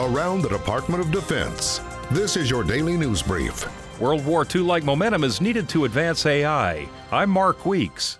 around the Department of Defense. This is your daily news brief. World War II like momentum is needed to advance AI. I'm Mark Weeks.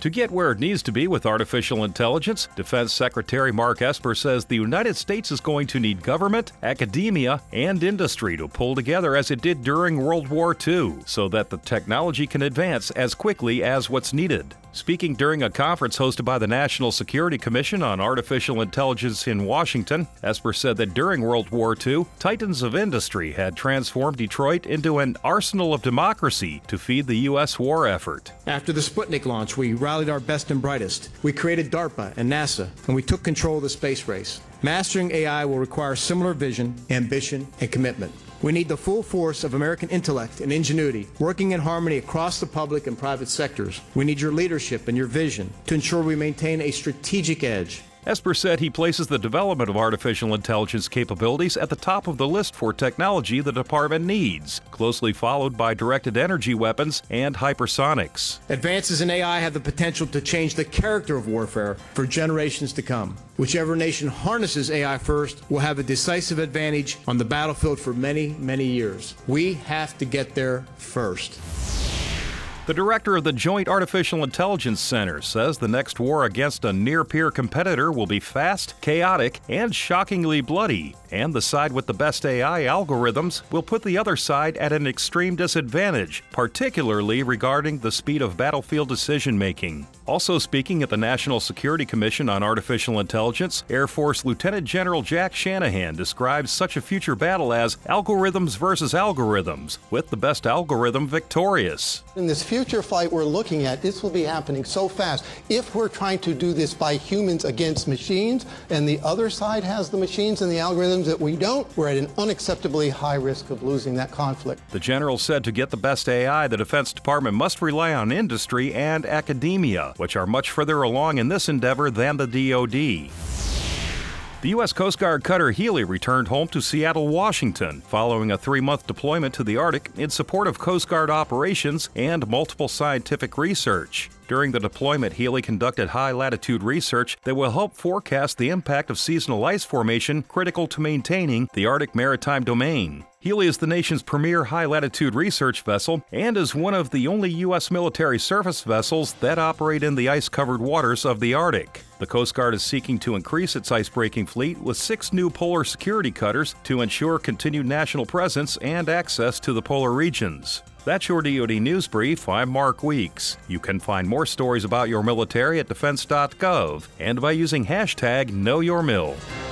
To get where it needs to be with artificial intelligence, Defense Secretary Mark Esper says the United States is going to need government, academia, and industry to pull together as it did during World War II so that the technology can advance as quickly as what's needed. Speaking during a conference hosted by the National Security Commission on Artificial Intelligence in Washington, Esper said that during World War II, titans of industry had transformed Detroit into an arsenal of democracy to feed the U.S. war effort. After the Sputnik launch, we rallied our best and brightest. We created DARPA and NASA, and we took control of the space race. Mastering AI will require similar vision, ambition, and commitment. We need the full force of American intellect and ingenuity working in harmony across the public and private sectors. We need your leadership and your vision to ensure we maintain a strategic edge. Esper said he places the development of artificial intelligence capabilities at the top of the list for technology the department needs, closely followed by directed energy weapons and hypersonics. Advances in AI have the potential to change the character of warfare for generations to come. Whichever nation harnesses AI first will have a decisive advantage on the battlefield for many, many years. We have to get there first. The director of the Joint Artificial Intelligence Center says the next war against a near peer competitor will be fast, chaotic, and shockingly bloody, and the side with the best AI algorithms will put the other side at an extreme disadvantage, particularly regarding the speed of battlefield decision making. Also speaking at the National Security Commission on Artificial Intelligence, Air Force Lieutenant General Jack Shanahan describes such a future battle as algorithms versus algorithms, with the best algorithm victorious. In this future fight we're looking at, this will be happening so fast. If we're trying to do this by humans against machines, and the other side has the machines and the algorithms that we don't, we're at an unacceptably high risk of losing that conflict. The general said to get the best AI, the Defense Department must rely on industry and academia which are much further along in this endeavor than the DoD. The U.S. Coast Guard cutter Healy returned home to Seattle, Washington, following a three month deployment to the Arctic in support of Coast Guard operations and multiple scientific research. During the deployment, Healy conducted high latitude research that will help forecast the impact of seasonal ice formation critical to maintaining the Arctic maritime domain. Healy is the nation's premier high latitude research vessel and is one of the only U.S. military surface vessels that operate in the ice covered waters of the Arctic. The Coast Guard is seeking to increase its ice breaking fleet with six new polar security cutters to ensure continued national presence and access to the polar regions. That's your DoD News Brief. I'm Mark Weeks. You can find more stories about your military at defense.gov and by using hashtag KnowYourMil.